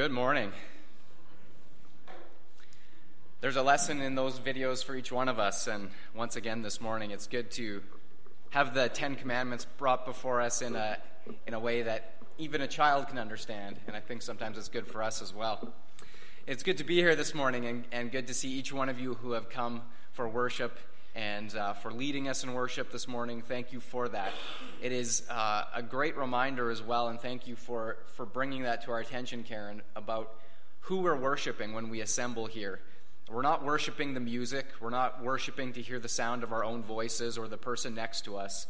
Good morning. There's a lesson in those videos for each one of us, and once again this morning, it's good to have the Ten Commandments brought before us in a, in a way that even a child can understand, and I think sometimes it's good for us as well. It's good to be here this morning, and, and good to see each one of you who have come for worship and uh, for leading us in worship this morning. Thank you for that. It is uh, a great reminder as well, and thank you for, for bringing that to our attention, Karen, about who we're worshiping when we assemble here. We're not worshiping the music, we're not worshiping to hear the sound of our own voices or the person next to us.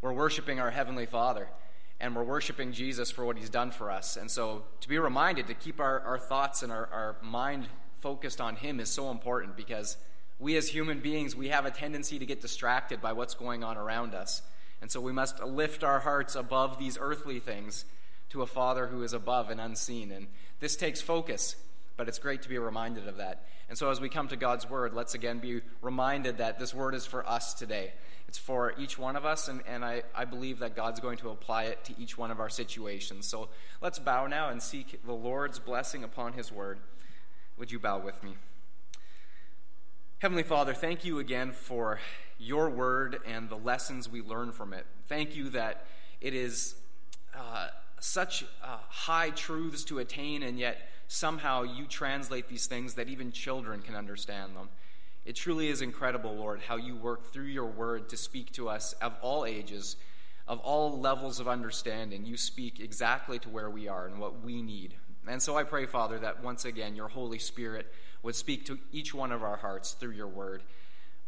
We're worshiping our Heavenly Father, and we're worshiping Jesus for what He's done for us. And so to be reminded to keep our, our thoughts and our, our mind focused on Him is so important because we as human beings, we have a tendency to get distracted by what's going on around us. And so we must lift our hearts above these earthly things to a Father who is above and unseen. And this takes focus, but it's great to be reminded of that. And so as we come to God's Word, let's again be reminded that this Word is for us today. It's for each one of us, and, and I, I believe that God's going to apply it to each one of our situations. So let's bow now and seek the Lord's blessing upon His Word. Would you bow with me? Heavenly Father, thank you again for your word and the lessons we learn from it. Thank you that it is uh, such uh, high truths to attain, and yet somehow you translate these things that even children can understand them. It truly is incredible, Lord, how you work through your word to speak to us of all ages, of all levels of understanding. You speak exactly to where we are and what we need. And so I pray, Father, that once again your Holy Spirit would speak to each one of our hearts through your word.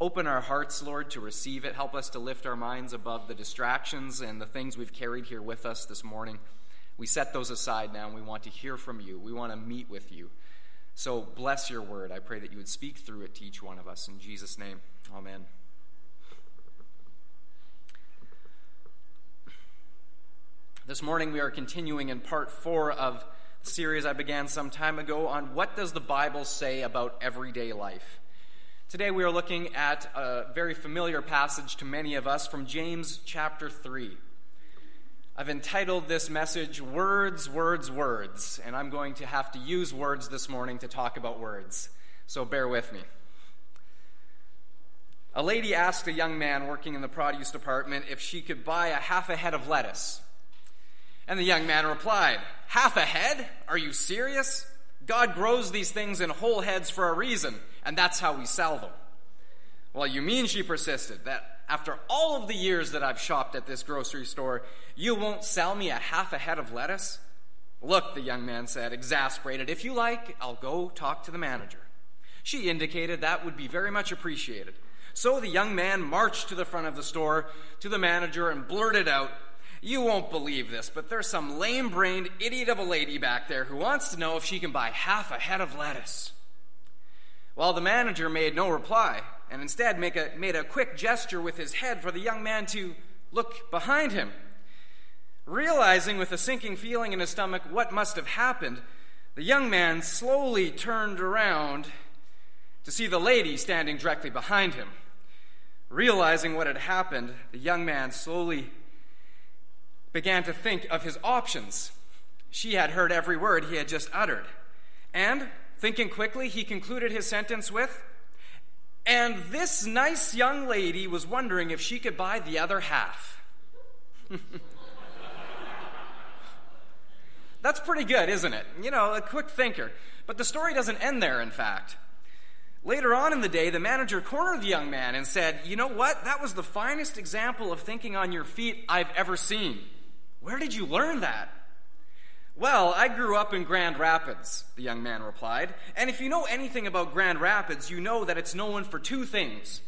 Open our hearts, Lord, to receive it. Help us to lift our minds above the distractions and the things we've carried here with us this morning. We set those aside now and we want to hear from you. We want to meet with you. So bless your word. I pray that you would speak through it to each one of us. In Jesus' name, amen. This morning we are continuing in part four of series I began some time ago on what does the Bible say about everyday life. Today we are looking at a very familiar passage to many of us from James chapter 3. I've entitled this message Words, Words, Words, and I'm going to have to use words this morning to talk about words. So bear with me. A lady asked a young man working in the produce department if she could buy a half a head of lettuce. And the young man replied, Half a head? Are you serious? God grows these things in whole heads for a reason, and that's how we sell them. Well, you mean, she persisted, that after all of the years that I've shopped at this grocery store, you won't sell me a half a head of lettuce? Look, the young man said, exasperated, if you like, I'll go talk to the manager. She indicated that would be very much appreciated. So the young man marched to the front of the store to the manager and blurted out, you won't believe this, but there's some lame brained idiot of a lady back there who wants to know if she can buy half a head of lettuce. Well, the manager made no reply and instead a, made a quick gesture with his head for the young man to look behind him. Realizing with a sinking feeling in his stomach what must have happened, the young man slowly turned around to see the lady standing directly behind him. Realizing what had happened, the young man slowly began to think of his options. She had heard every word he had just uttered. And, thinking quickly, he concluded his sentence with, And this nice young lady was wondering if she could buy the other half. That's pretty good, isn't it? You know, a quick thinker. But the story doesn't end there, in fact. Later on in the day, the manager cornered the young man and said, You know what? That was the finest example of thinking on your feet I've ever seen. Where did you learn that? Well, I grew up in Grand Rapids, the young man replied. And if you know anything about Grand Rapids, you know that it's known for two things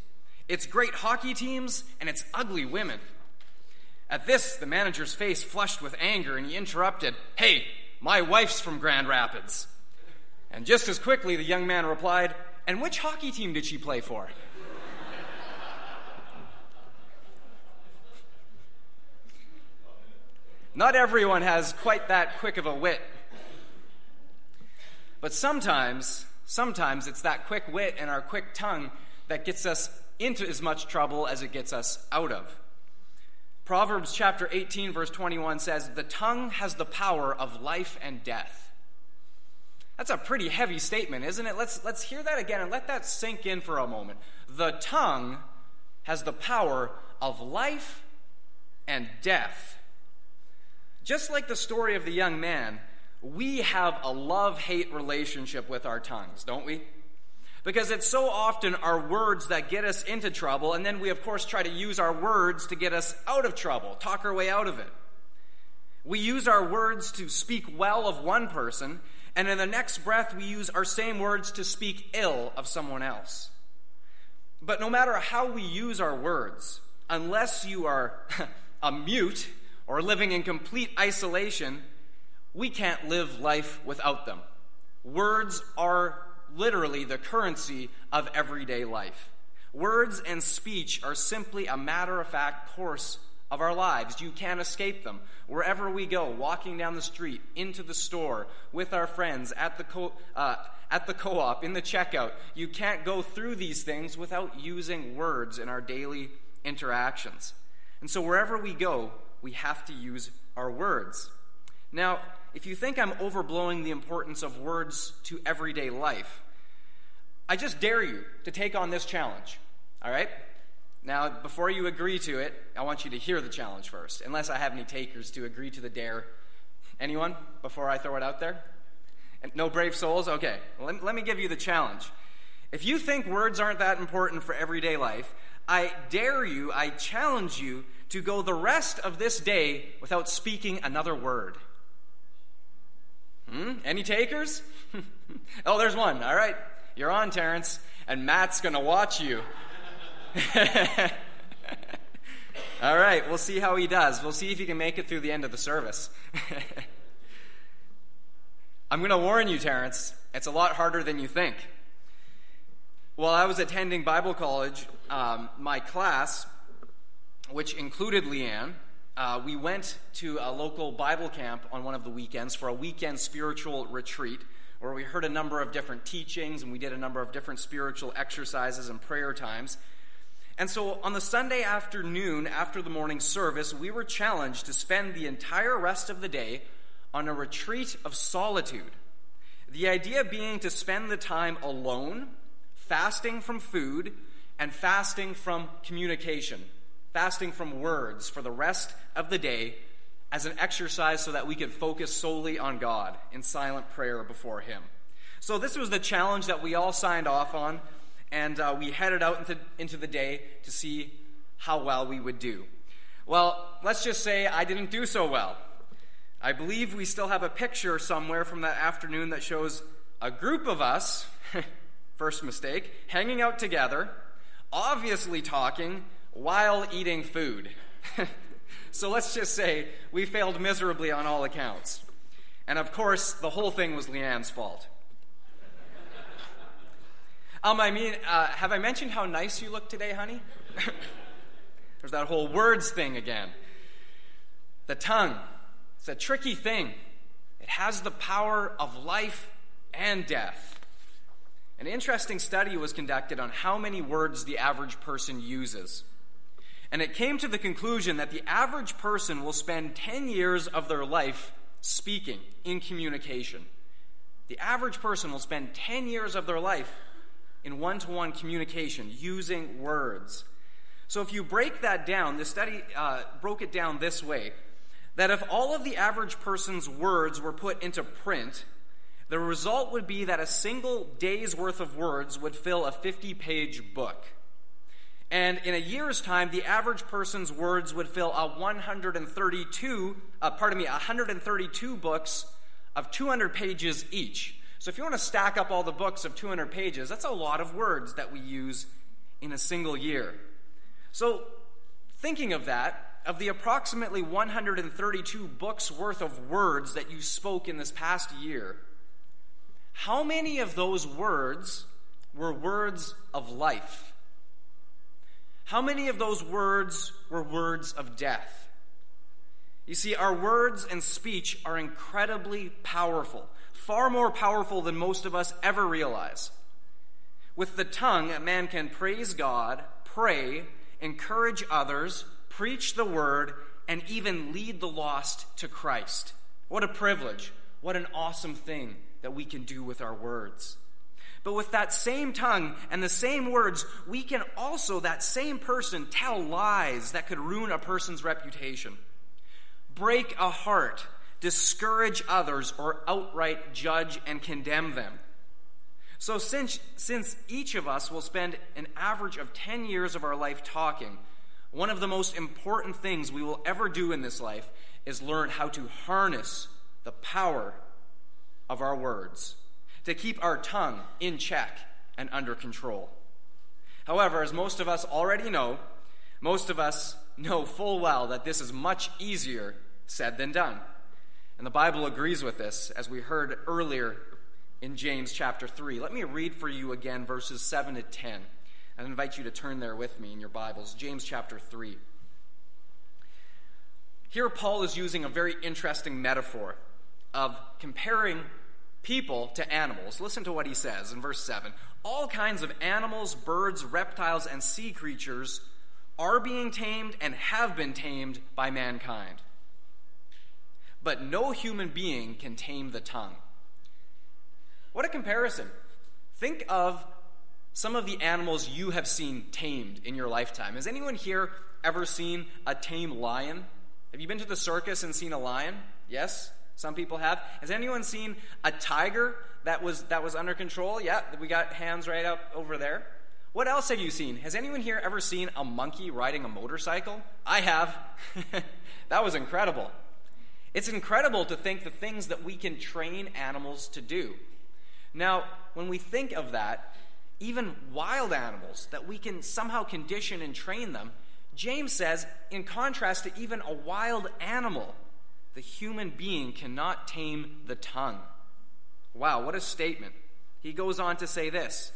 it's great hockey teams and it's ugly women. At this, the manager's face flushed with anger and he interrupted, Hey, my wife's from Grand Rapids. And just as quickly, the young man replied, And which hockey team did she play for? Not everyone has quite that quick of a wit. But sometimes, sometimes it's that quick wit and our quick tongue that gets us into as much trouble as it gets us out of. Proverbs chapter 18, verse 21 says, The tongue has the power of life and death. That's a pretty heavy statement, isn't it? Let's, let's hear that again and let that sink in for a moment. The tongue has the power of life and death. Just like the story of the young man, we have a love hate relationship with our tongues, don't we? Because it's so often our words that get us into trouble, and then we, of course, try to use our words to get us out of trouble, talk our way out of it. We use our words to speak well of one person, and in the next breath, we use our same words to speak ill of someone else. But no matter how we use our words, unless you are a mute or living in complete isolation, we can't live life without them. Words are literally the currency of everyday life. Words and speech are simply a matter of fact course of our lives. You can't escape them. Wherever we go, walking down the street, into the store, with our friends, at the, co- uh, at the co-op, in the checkout, you can't go through these things without using words in our daily interactions. And so wherever we go, we have to use our words. Now, if you think I'm overblowing the importance of words to everyday life, I just dare you to take on this challenge. All right? Now, before you agree to it, I want you to hear the challenge first, unless I have any takers to agree to the dare. Anyone before I throw it out there? No brave souls? Okay, let, me give you the challenge. If you think words aren't that important for everyday life, I dare you, I challenge you to go the rest of this day without speaking another word. Hmm? Any takers? oh, there's one. All right. You're on, Terrence. And Matt's going to watch you. All right, we'll see how he does. We'll see if he can make it through the end of the service. I'm going to warn you, Terrence, it's a lot harder than you think. While I was attending Bible college, um, my class, which included Leanne, uh, we went to a local Bible camp on one of the weekends for a weekend spiritual retreat where we heard a number of different teachings and we did a number of different spiritual exercises and prayer times. And so on the Sunday afternoon after the morning service, we were challenged to spend the entire rest of the day on a retreat of solitude. The idea being to spend the time alone, fasting from food, and fasting from communication, fasting from words for the rest of the day as an exercise so that we could focus solely on God in silent prayer before Him. So, this was the challenge that we all signed off on and uh, we headed out into, into the day to see how well we would do. Well, let's just say I didn't do so well. I believe we still have a picture somewhere from that afternoon that shows a group of us, first mistake, hanging out together, obviously talking while eating food. so let's just say we failed miserably on all accounts. And of course, the whole thing was Leanne's fault. Um, I mean, uh, have I mentioned how nice you look today, honey? There's that whole words thing again. The tongue, it's a tricky thing. It has the power of life and death. An interesting study was conducted on how many words the average person uses. And it came to the conclusion that the average person will spend 10 years of their life speaking in communication. The average person will spend 10 years of their life in one to one communication using words. So, if you break that down, the study uh, broke it down this way that if all of the average person's words were put into print, the result would be that a single day's worth of words would fill a 50 page book. And in a year's time, the average person's words would fill a 132, uh, pardon me, 132 books of 200 pages each. So if you want to stack up all the books of 200 pages, that's a lot of words that we use in a single year. So thinking of that, of the approximately 132 books worth of words that you spoke in this past year, how many of those words were words of life? How many of those words were words of death? You see, our words and speech are incredibly powerful far more powerful than most of us ever realize. With the tongue, a man can praise God, pray, encourage others, preach the word, and even lead the lost to Christ. What a privilege. What an awesome thing that we can do with our words. But with that same tongue and the same words, we can also, that same person, tell lies that could ruin a person's reputation, break a heart, discourage others, or outright judge and condemn them. So, since, since each of us will spend an average of 10 years of our life talking, one of the most important things we will ever do in this life is learn how to harness the power of our words to keep our tongue in check and under control. However, as most of us already know, most of us know full well that this is much easier said than done. And the Bible agrees with this, as we heard earlier in James chapter 3. Let me read for you again verses 7 to 10. I invite you to turn there with me in your Bibles. James chapter 3. Here, Paul is using a very interesting metaphor of comparing people to animals. Listen to what he says in verse 7. All kinds of animals, birds, reptiles, and sea creatures are being tamed and have been tamed by mankind. But no human being can tame the tongue. What a comparison. Think of some of the animals you have seen tamed in your lifetime. Has anyone here ever seen a tame lion? Have you been to the circus and seen a lion? Yes? Some people have. Has anyone seen a tiger that was that was under control? Yeah, we got hands right up over there. What else have you seen? Has anyone here ever seen a monkey riding a motorcycle? I have. that was incredible. It's incredible to think the things that we can train animals to do. Now, when we think of that, even wild animals that we can somehow condition and train them, James says, in contrast to even a wild animal, the human being cannot tame the tongue. Wow, what a statement. He goes on to say this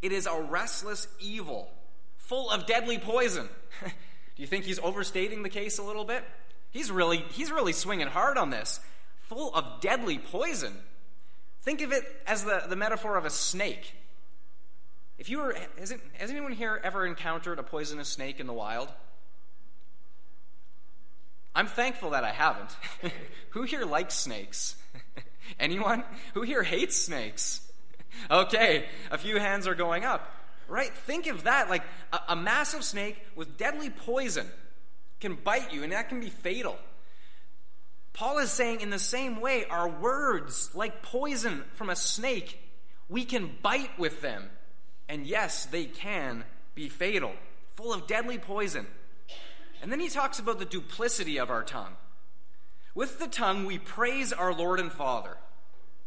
It is a restless evil, full of deadly poison. Do you think he's overstating the case a little bit? He's really, he's really swinging hard on this. Full of deadly poison. Think of it as the, the metaphor of a snake. If you were, has, it, has anyone here ever encountered a poisonous snake in the wild? I'm thankful that I haven't. Who here likes snakes? Anyone? Who here hates snakes? Okay, a few hands are going up. Right? Think of that like a, a massive snake with deadly poison can bite you, and that can be fatal. Paul is saying, in the same way, our words, like poison from a snake, we can bite with them. And yes, they can be fatal, full of deadly poison. And then he talks about the duplicity of our tongue. With the tongue, we praise our Lord and Father,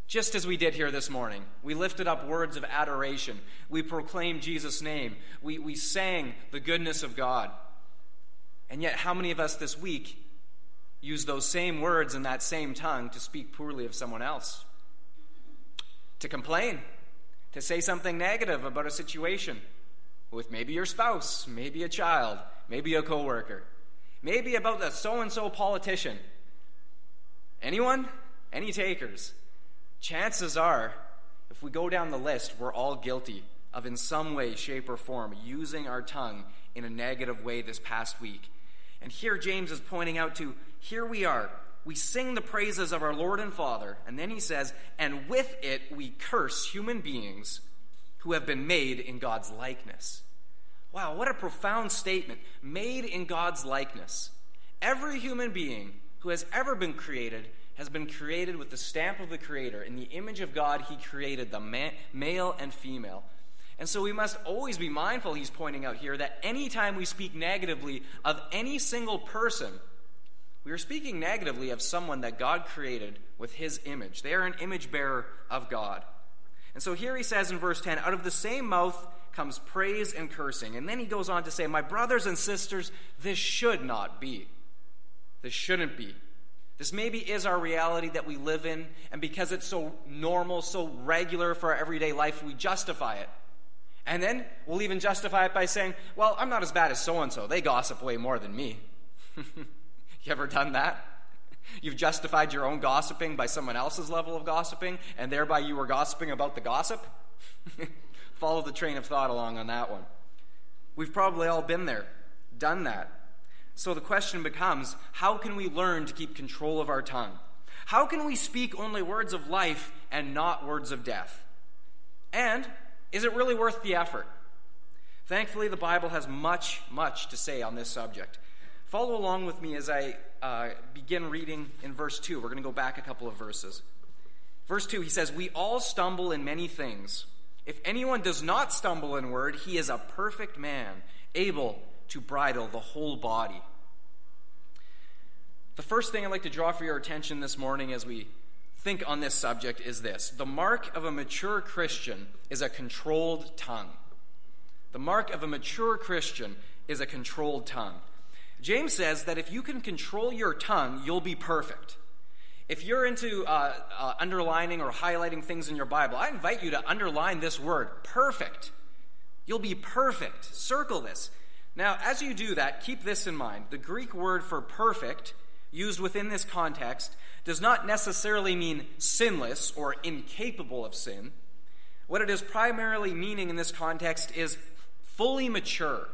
just as we did here this morning. We lifted up words of adoration. We proclaimed Jesus' name. We, we sang the goodness of God. And yet, how many of us this week use those same words in that same tongue to speak poorly of someone else? To complain, to say something negative about a situation with maybe your spouse, maybe a child, maybe a coworker, maybe about the so and so politician. Anyone? Any takers? Chances are, if we go down the list, we're all guilty of, in some way, shape, or form, using our tongue in a negative way this past week. And here James is pointing out to here we are. We sing the praises of our Lord and Father, and then he says, and with it we curse human beings who have been made in God's likeness. Wow, what a profound statement. Made in God's likeness. Every human being who has ever been created has been created with the stamp of the Creator. In the image of God, He created the man, male and female. And so we must always be mindful, he's pointing out here, that anytime we speak negatively of any single person, we are speaking negatively of someone that God created with his image. They are an image bearer of God. And so here he says in verse 10 out of the same mouth comes praise and cursing. And then he goes on to say, My brothers and sisters, this should not be. This shouldn't be. This maybe is our reality that we live in, and because it's so normal, so regular for our everyday life, we justify it. And then we'll even justify it by saying, Well, I'm not as bad as so and so. They gossip way more than me. you ever done that? You've justified your own gossiping by someone else's level of gossiping, and thereby you were gossiping about the gossip? Follow the train of thought along on that one. We've probably all been there, done that. So the question becomes how can we learn to keep control of our tongue? How can we speak only words of life and not words of death? And is it really worth the effort? Thankfully, the Bible has much, much to say on this subject. Follow along with me as I uh, begin reading in verse 2. We're going to go back a couple of verses. Verse 2, he says, We all stumble in many things. If anyone does not stumble in word, he is a perfect man, able to bridle the whole body. The first thing I'd like to draw for your attention this morning as we think on this subject is this the mark of a mature Christian is a controlled tongue. The mark of a mature Christian is a controlled tongue. James says that if you can control your tongue, you'll be perfect. If you're into uh, uh, underlining or highlighting things in your Bible, I invite you to underline this word perfect. You'll be perfect. Circle this. Now, as you do that, keep this in mind. The Greek word for perfect, used within this context, does not necessarily mean sinless or incapable of sin. What it is primarily meaning in this context is fully mature.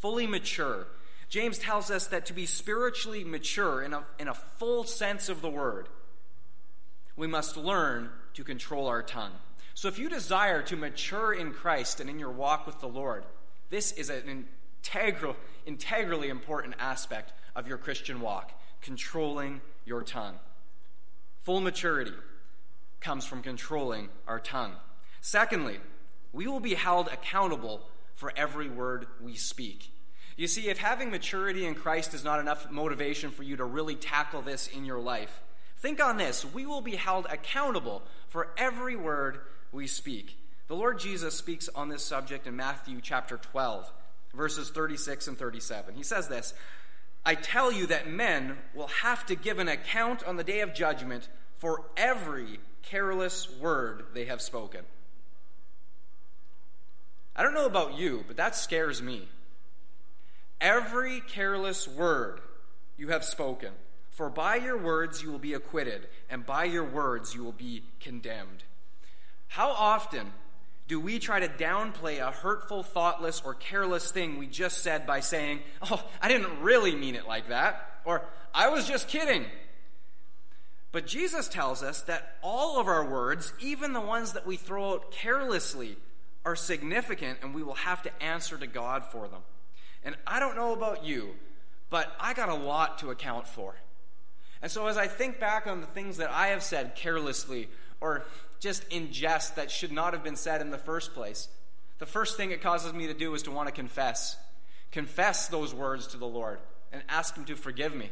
Fully mature. James tells us that to be spiritually mature in a, in a full sense of the word, we must learn to control our tongue. So if you desire to mature in Christ and in your walk with the Lord, this is an integral, integrally important aspect of your Christian walk controlling your tongue. Full maturity comes from controlling our tongue. Secondly, we will be held accountable for every word we speak. You see, if having maturity in Christ is not enough motivation for you to really tackle this in your life, think on this. We will be held accountable for every word we speak. The Lord Jesus speaks on this subject in Matthew chapter 12, verses 36 and 37. He says this I tell you that men will have to give an account on the day of judgment for every careless word they have spoken. I don't know about you, but that scares me every careless word you have spoken. For by your words you will be acquitted, and by your words you will be condemned. How often do we try to downplay a hurtful, thoughtless, or careless thing we just said by saying, Oh, I didn't really mean it like that, or I was just kidding? But Jesus tells us that all of our words, even the ones that we throw out carelessly, are significant, and we will have to answer to God for them. And I don't know about you, but I got a lot to account for. And so as I think back on the things that I have said carelessly or just in jest that should not have been said in the first place, the first thing it causes me to do is to want to confess. Confess those words to the Lord and ask Him to forgive me.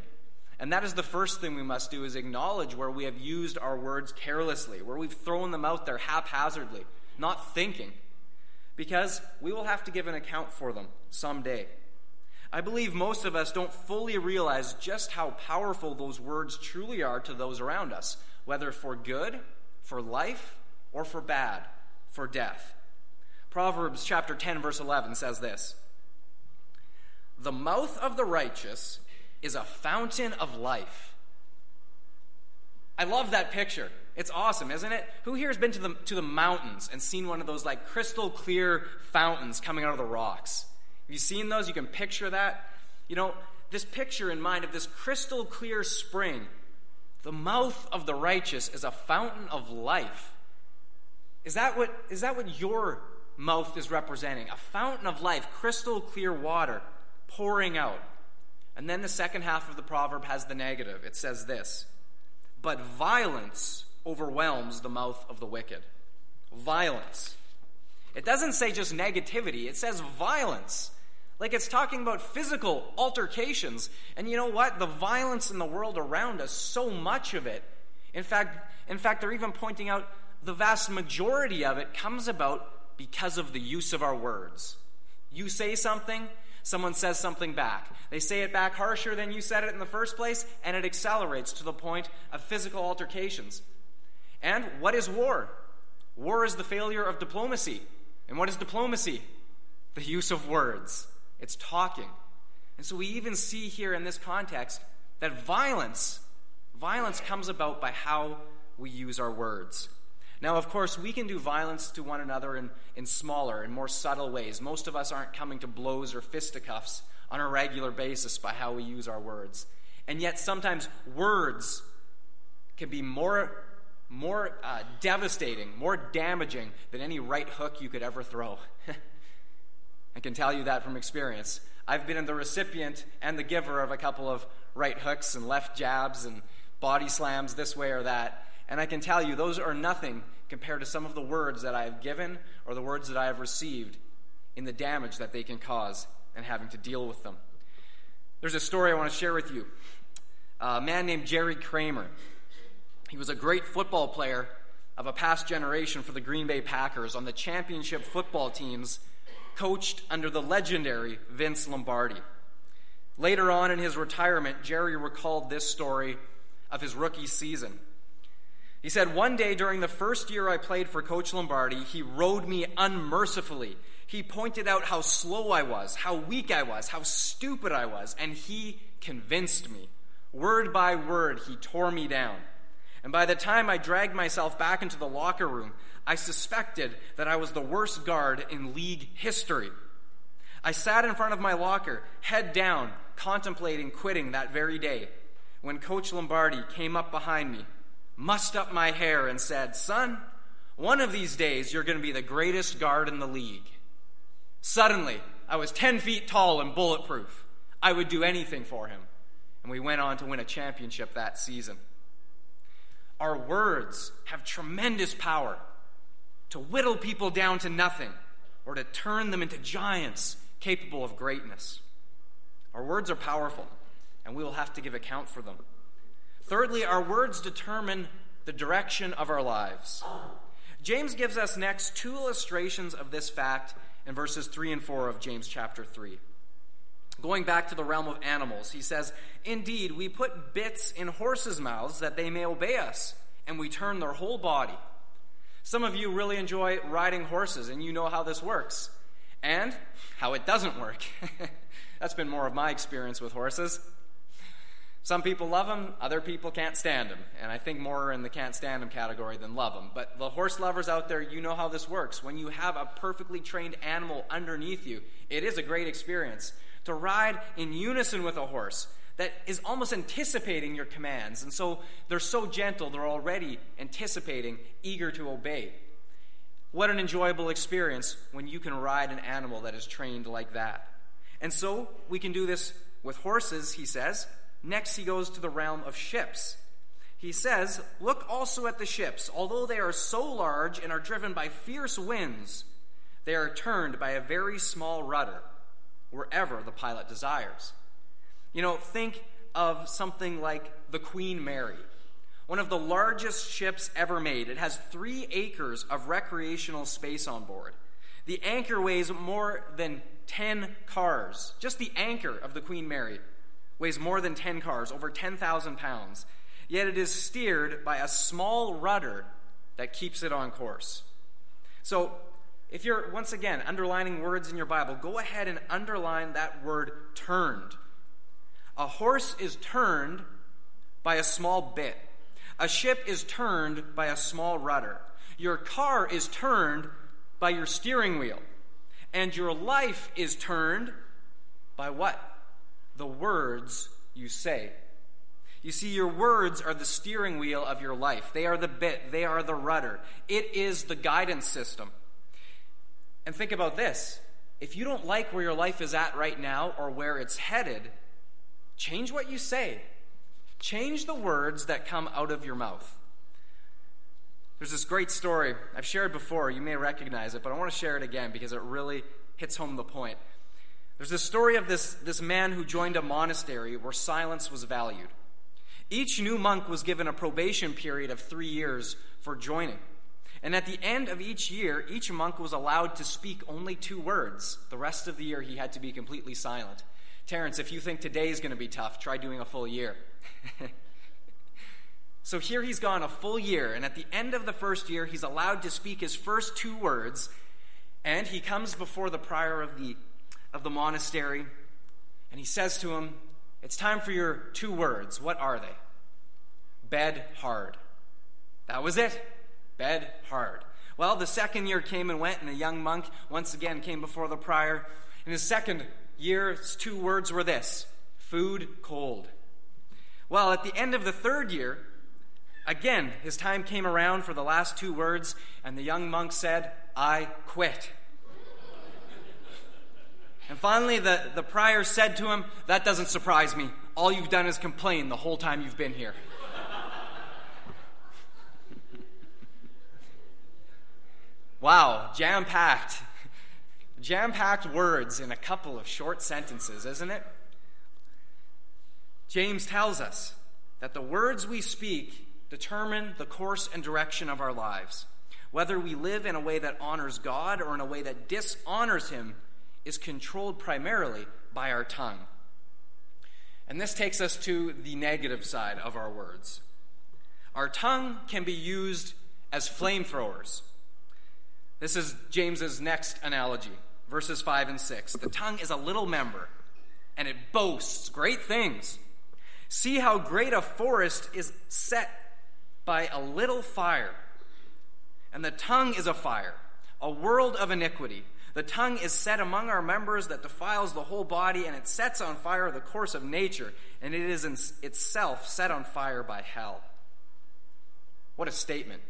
And that is the first thing we must do is acknowledge where we have used our words carelessly, where we've thrown them out there haphazardly, not thinking. Because we will have to give an account for them someday. I believe most of us don't fully realize just how powerful those words truly are to those around us, whether for good, for life, or for bad, for death. Proverbs chapter 10 verse 11 says this: The mouth of the righteous is a fountain of life. I love that picture. It's awesome, isn't it? Who here has been to the, to the mountains and seen one of those like crystal clear fountains coming out of the rocks? Have you seen those? You can picture that. You know, this picture in mind of this crystal clear spring. The mouth of the righteous is a fountain of life. Is that what, is that what your mouth is representing? A fountain of life, crystal clear water pouring out. And then the second half of the proverb has the negative. It says this But violence overwhelms the mouth of the wicked. Violence. It doesn't say just negativity, it says violence. Like it's talking about physical altercations. And you know what? The violence in the world around us, so much of it, in fact, in fact, they're even pointing out the vast majority of it comes about because of the use of our words. You say something, someone says something back. They say it back harsher than you said it in the first place, and it accelerates to the point of physical altercations. And what is war? War is the failure of diplomacy. And what is diplomacy? The use of words it's talking. And so we even see here in this context that violence, violence comes about by how we use our words. Now, of course, we can do violence to one another in, in smaller and more subtle ways. Most of us aren't coming to blows or fisticuffs on a regular basis by how we use our words. And yet, sometimes words can be more, more uh, devastating, more damaging than any right hook you could ever throw. I can tell you that from experience. I've been the recipient and the giver of a couple of right hooks and left jabs and body slams this way or that. And I can tell you, those are nothing compared to some of the words that I have given or the words that I have received in the damage that they can cause and having to deal with them. There's a story I want to share with you. A man named Jerry Kramer. He was a great football player of a past generation for the Green Bay Packers on the championship football teams coached under the legendary Vince Lombardi. Later on in his retirement, Jerry recalled this story of his rookie season. He said, One day during the first year I played for Coach Lombardi, he rode me unmercifully. He pointed out how slow I was, how weak I was, how stupid I was, and he convinced me. Word by word, he tore me down. And by the time I dragged myself back into the locker room, I suspected that I was the worst guard in league history. I sat in front of my locker, head down, contemplating quitting that very day, when Coach Lombardi came up behind me, mussed up my hair, and said, Son, one of these days you're going to be the greatest guard in the league. Suddenly, I was 10 feet tall and bulletproof. I would do anything for him. And we went on to win a championship that season. Our words have tremendous power to whittle people down to nothing or to turn them into giants capable of greatness. Our words are powerful, and we will have to give account for them. Thirdly, our words determine the direction of our lives. James gives us next two illustrations of this fact in verses 3 and 4 of James chapter 3. Going back to the realm of animals, he says, Indeed, we put bits in horses' mouths that they may obey us, and we turn their whole body. Some of you really enjoy riding horses, and you know how this works, and how it doesn't work. That's been more of my experience with horses. Some people love them, other people can't stand them. And I think more are in the can't stand them category than love them. But the horse lovers out there, you know how this works. When you have a perfectly trained animal underneath you, it is a great experience to ride in unison with a horse that is almost anticipating your commands. And so they're so gentle, they're already anticipating, eager to obey. What an enjoyable experience when you can ride an animal that is trained like that. And so we can do this with horses, he says. Next, he goes to the realm of ships. He says, Look also at the ships. Although they are so large and are driven by fierce winds, they are turned by a very small rudder wherever the pilot desires. You know, think of something like the Queen Mary, one of the largest ships ever made. It has three acres of recreational space on board. The anchor weighs more than 10 cars. Just the anchor of the Queen Mary weighs more than 10 cars, over 10,000 pounds. Yet it is steered by a small rudder that keeps it on course. So if you're, once again, underlining words in your Bible, go ahead and underline that word turned. A horse is turned by a small bit, a ship is turned by a small rudder. Your car is turned by your steering wheel. And your life is turned by what? The words you say. You see, your words are the steering wheel of your life. They are the bit, they are the rudder. It is the guidance system. And think about this if you don't like where your life is at right now or where it's headed, change what you say. Change the words that come out of your mouth. There's this great story I've shared before. You may recognize it, but I want to share it again because it really hits home the point. There's this story of this, this man who joined a monastery where silence was valued. Each new monk was given a probation period of three years for joining. And at the end of each year, each monk was allowed to speak only two words. The rest of the year, he had to be completely silent. Terrence, if you think today is going to be tough, try doing a full year. so here he's gone a full year, and at the end of the first year, he's allowed to speak his first two words, and he comes before the prior of the, of the monastery, and he says to him, It's time for your two words. What are they? Bed hard. That was it bed hard. Well, the second year came and went, and the young monk once again came before the prior. In his second year, his two words were this food cold. Well, at the end of the third year, Again, his time came around for the last two words, and the young monk said, I quit. and finally, the, the prior said to him, That doesn't surprise me. All you've done is complain the whole time you've been here. wow, jam packed. Jam packed words in a couple of short sentences, isn't it? James tells us that the words we speak determine the course and direction of our lives. Whether we live in a way that honors God or in a way that dishonors Him is controlled primarily by our tongue. And this takes us to the negative side of our words. Our tongue can be used as flamethrowers. This is James's next analogy, verses 5 and 6. The tongue is a little member, and it boasts great things. See how great a forest is set by a little fire. And the tongue is a fire, a world of iniquity. The tongue is set among our members that defiles the whole body, and it sets on fire the course of nature, and it is itself set on fire by hell. What a statement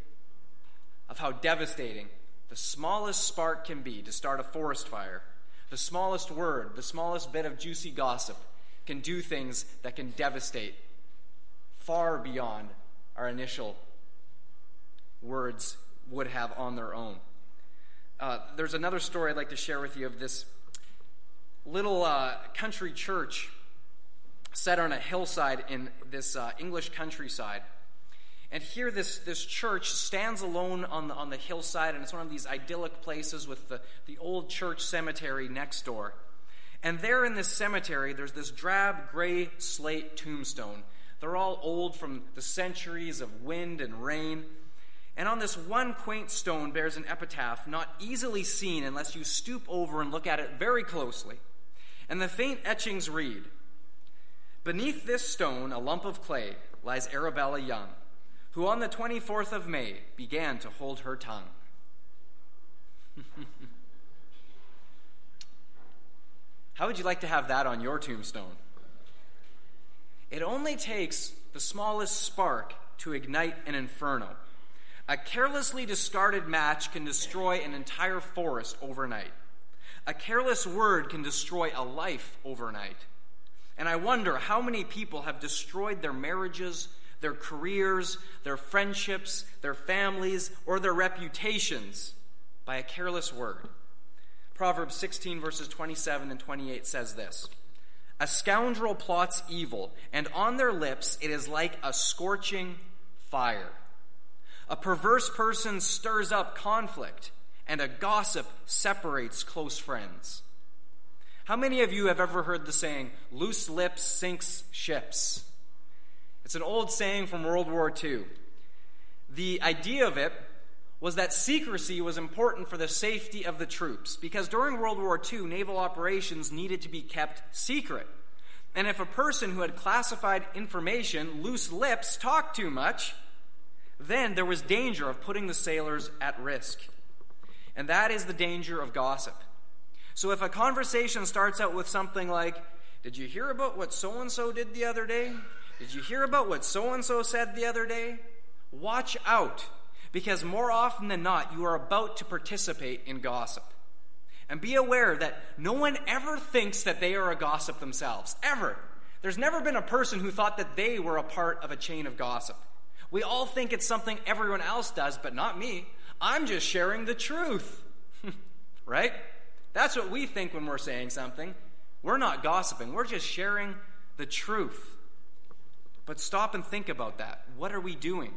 of how devastating the smallest spark can be to start a forest fire. The smallest word, the smallest bit of juicy gossip can do things that can devastate far beyond our initial words would have on their own. Uh, there's another story I'd like to share with you of this little uh, country church set on a hillside in this uh, English countryside. And here, this, this church stands alone on the, on the hillside, and it's one of these idyllic places with the, the old church cemetery next door. And there in this cemetery, there's this drab gray slate tombstone they're all old from the centuries of wind and rain. And on this one quaint stone bears an epitaph not easily seen unless you stoop over and look at it very closely. And the faint etchings read Beneath this stone, a lump of clay, lies Arabella Young, who on the 24th of May began to hold her tongue. How would you like to have that on your tombstone? It only takes the smallest spark to ignite an inferno. A carelessly discarded match can destroy an entire forest overnight. A careless word can destroy a life overnight. And I wonder how many people have destroyed their marriages, their careers, their friendships, their families, or their reputations by a careless word. Proverbs 16, verses 27 and 28 says this. A scoundrel plots evil, and on their lips it is like a scorching fire. A perverse person stirs up conflict, and a gossip separates close friends. How many of you have ever heard the saying, loose lips sinks ships? It's an old saying from World War II. The idea of it was that secrecy was important for the safety of the troops because during World War II, naval operations needed to be kept secret. And if a person who had classified information, loose lips, talked too much, then there was danger of putting the sailors at risk. And that is the danger of gossip. So if a conversation starts out with something like, Did you hear about what so and so did the other day? Did you hear about what so and so said the other day? Watch out because more often than not, you are about to participate in gossip. And be aware that no one ever thinks that they are a gossip themselves. Ever. There's never been a person who thought that they were a part of a chain of gossip. We all think it's something everyone else does, but not me. I'm just sharing the truth. right? That's what we think when we're saying something. We're not gossiping, we're just sharing the truth. But stop and think about that. What are we doing?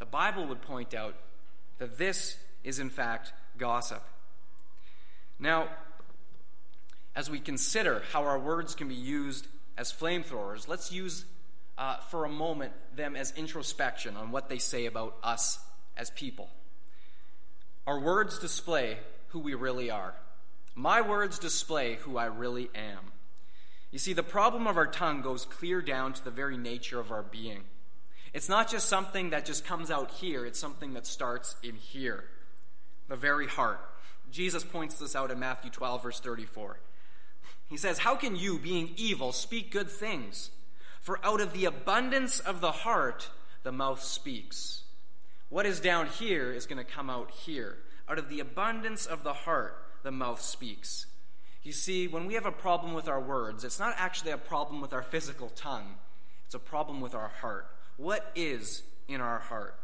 the Bible would point out that this is, in fact, gossip. Now, as we consider how our words can be used as flamethrowers, let's use uh, for a moment them as introspection on what they say about us as people. Our words display who we really are. My words display who I really am. You see, the problem of our tongue goes clear down to the very nature of our being. It's not just something that just comes out here, it's something that starts in here, the very heart. Jesus points this out in Matthew 12, verse 34. He says, How can you, being evil, speak good things? For out of the abundance of the heart, the mouth speaks. What is down here is going to come out here. Out of the abundance of the heart, the mouth speaks. You see, when we have a problem with our words, it's not actually a problem with our physical tongue, it's a problem with our heart. What is in our heart?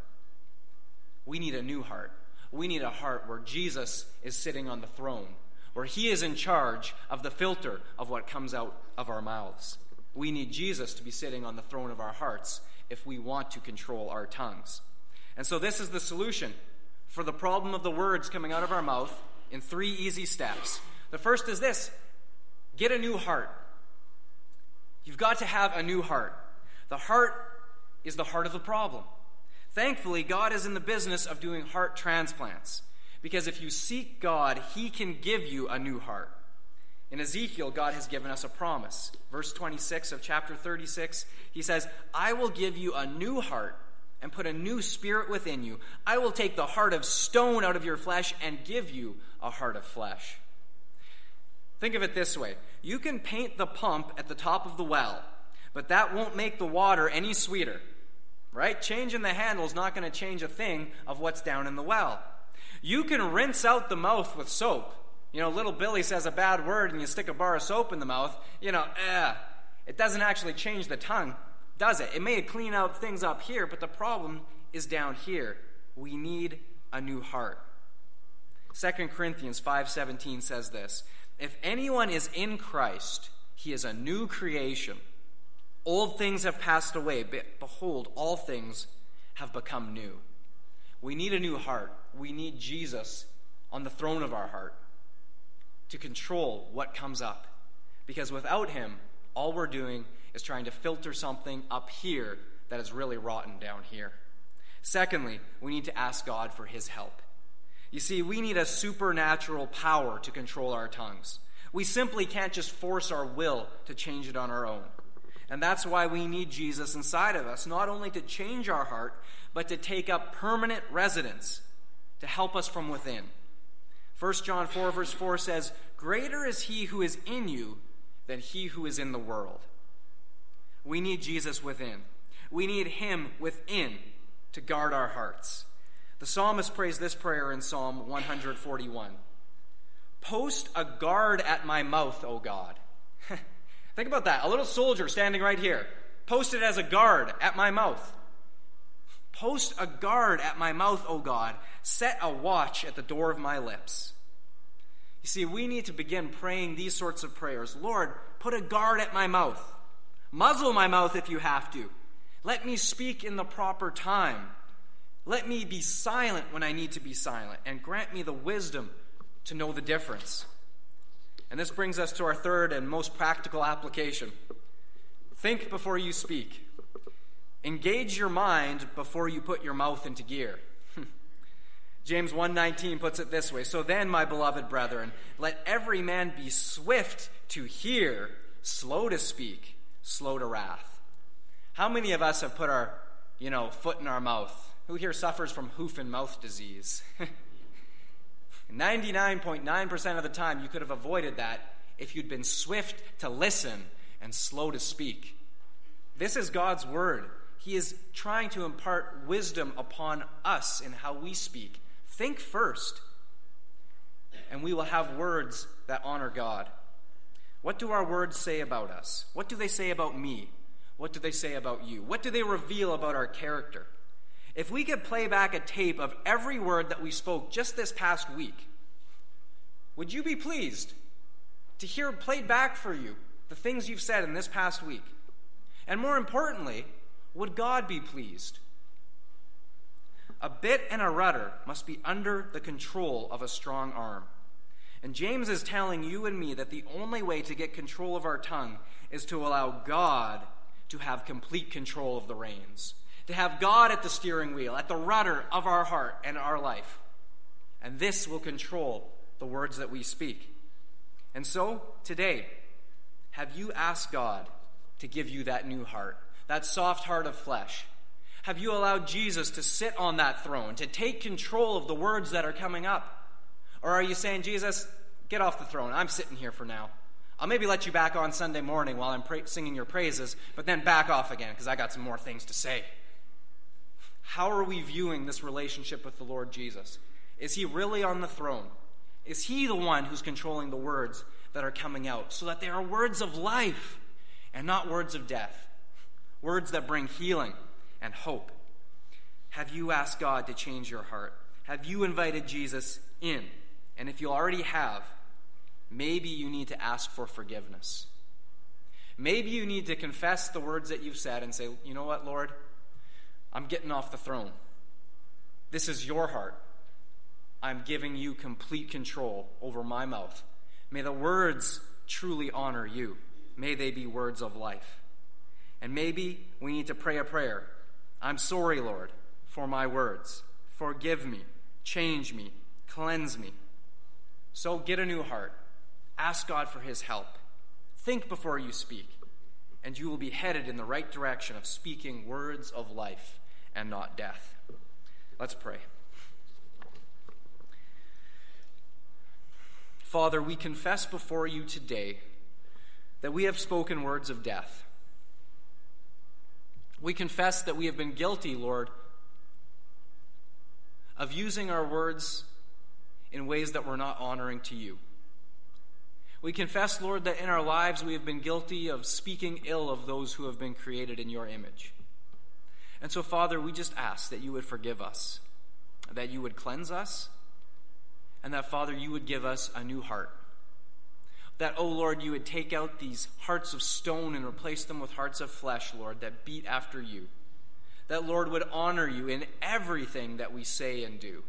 We need a new heart. We need a heart where Jesus is sitting on the throne, where he is in charge of the filter of what comes out of our mouths. We need Jesus to be sitting on the throne of our hearts if we want to control our tongues. And so, this is the solution for the problem of the words coming out of our mouth in three easy steps. The first is this get a new heart. You've got to have a new heart. The heart is the heart of the problem. Thankfully, God is in the business of doing heart transplants because if you seek God, He can give you a new heart. In Ezekiel, God has given us a promise. Verse 26 of chapter 36, He says, I will give you a new heart and put a new spirit within you. I will take the heart of stone out of your flesh and give you a heart of flesh. Think of it this way you can paint the pump at the top of the well, but that won't make the water any sweeter right? Changing the handle is not going to change a thing of what's down in the well. You can rinse out the mouth with soap. You know, little Billy says a bad word and you stick a bar of soap in the mouth, you know, eh, it doesn't actually change the tongue, does it? It may clean out things up here, but the problem is down here. We need a new heart. 2 Corinthians 5:17 says this, if anyone is in Christ, he is a new creation. Old things have passed away, behold, all things have become new. We need a new heart. We need Jesus on the throne of our heart to control what comes up. Because without him, all we're doing is trying to filter something up here that is really rotten down here. Secondly, we need to ask God for his help. You see, we need a supernatural power to control our tongues. We simply can't just force our will to change it on our own. And that's why we need Jesus inside of us, not only to change our heart, but to take up permanent residence to help us from within. 1 John 4, verse 4 says, Greater is he who is in you than he who is in the world. We need Jesus within. We need him within to guard our hearts. The psalmist prays this prayer in Psalm 141 Post a guard at my mouth, O God. Think about that. A little soldier standing right here, posted as a guard at my mouth. Post a guard at my mouth, O God. Set a watch at the door of my lips. You see, we need to begin praying these sorts of prayers. Lord, put a guard at my mouth. Muzzle my mouth if you have to. Let me speak in the proper time. Let me be silent when I need to be silent, and grant me the wisdom to know the difference. And this brings us to our third and most practical application think before you speak. Engage your mind before you put your mouth into gear. James 1:19 puts it this way, so then my beloved brethren, let every man be swift to hear, slow to speak, slow to wrath. How many of us have put our, you know, foot in our mouth? Who here suffers from hoof and mouth disease? 99.9% of the time, you could have avoided that if you'd been swift to listen and slow to speak. This is God's word. He is trying to impart wisdom upon us in how we speak. Think first, and we will have words that honor God. What do our words say about us? What do they say about me? What do they say about you? What do they reveal about our character? If we could play back a tape of every word that we spoke just this past week, would you be pleased to hear played back for you the things you've said in this past week? And more importantly, would God be pleased? A bit and a rudder must be under the control of a strong arm. And James is telling you and me that the only way to get control of our tongue is to allow God to have complete control of the reins to have God at the steering wheel, at the rudder of our heart and our life. And this will control the words that we speak. And so, today, have you asked God to give you that new heart, that soft heart of flesh? Have you allowed Jesus to sit on that throne, to take control of the words that are coming up? Or are you saying, Jesus, get off the throne. I'm sitting here for now. I'll maybe let you back on Sunday morning while I'm pra- singing your praises, but then back off again because I got some more things to say. How are we viewing this relationship with the Lord Jesus? Is he really on the throne? Is he the one who's controlling the words that are coming out so that they are words of life and not words of death? Words that bring healing and hope. Have you asked God to change your heart? Have you invited Jesus in? And if you already have, maybe you need to ask for forgiveness. Maybe you need to confess the words that you've said and say, you know what, Lord? I'm getting off the throne. This is your heart. I'm giving you complete control over my mouth. May the words truly honor you. May they be words of life. And maybe we need to pray a prayer. I'm sorry, Lord, for my words. Forgive me, change me, cleanse me. So get a new heart. Ask God for his help. Think before you speak, and you will be headed in the right direction of speaking words of life and not death. Let's pray. Father, we confess before you today that we have spoken words of death. We confess that we have been guilty, Lord, of using our words in ways that were not honoring to you. We confess, Lord, that in our lives we have been guilty of speaking ill of those who have been created in your image. And so, Father, we just ask that you would forgive us, that you would cleanse us, and that, Father, you would give us a new heart. That, oh Lord, you would take out these hearts of stone and replace them with hearts of flesh, Lord, that beat after you. That, Lord, would honor you in everything that we say and do.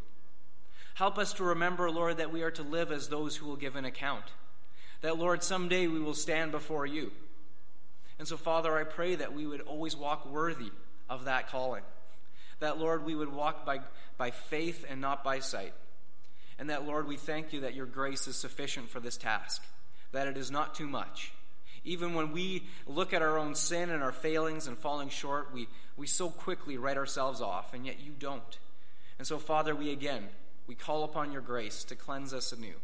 Help us to remember, Lord, that we are to live as those who will give an account that, Lord, someday we will stand before you. And so, Father, I pray that we would always walk worthy of that calling. That, Lord, we would walk by, by faith and not by sight. And that, Lord, we thank you that your grace is sufficient for this task, that it is not too much. Even when we look at our own sin and our failings and falling short, we, we so quickly write ourselves off, and yet you don't. And so, Father, we again, we call upon your grace to cleanse us anew.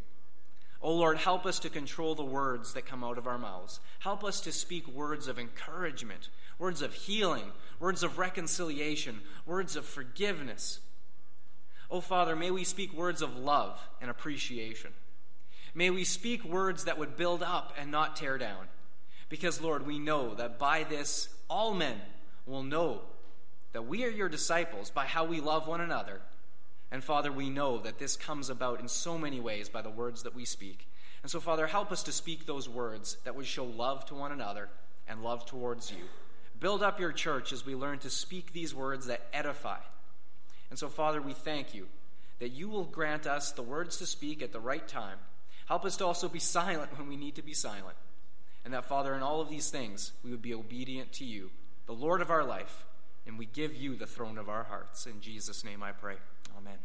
Oh Lord, help us to control the words that come out of our mouths. Help us to speak words of encouragement, words of healing, words of reconciliation, words of forgiveness. Oh Father, may we speak words of love and appreciation. May we speak words that would build up and not tear down. Because, Lord, we know that by this all men will know that we are your disciples by how we love one another and Father, we know that this comes about in so many ways by the words that we speak. And so, Father, help us to speak those words that would show love to one another and love towards you. Build up your church as we learn to speak these words that edify. And so, Father, we thank you that you will grant us the words to speak at the right time. Help us to also be silent when we need to be silent. And that, Father, in all of these things, we would be obedient to you, the Lord of our life, and we give you the throne of our hearts. In Jesus' name I pray. Amen.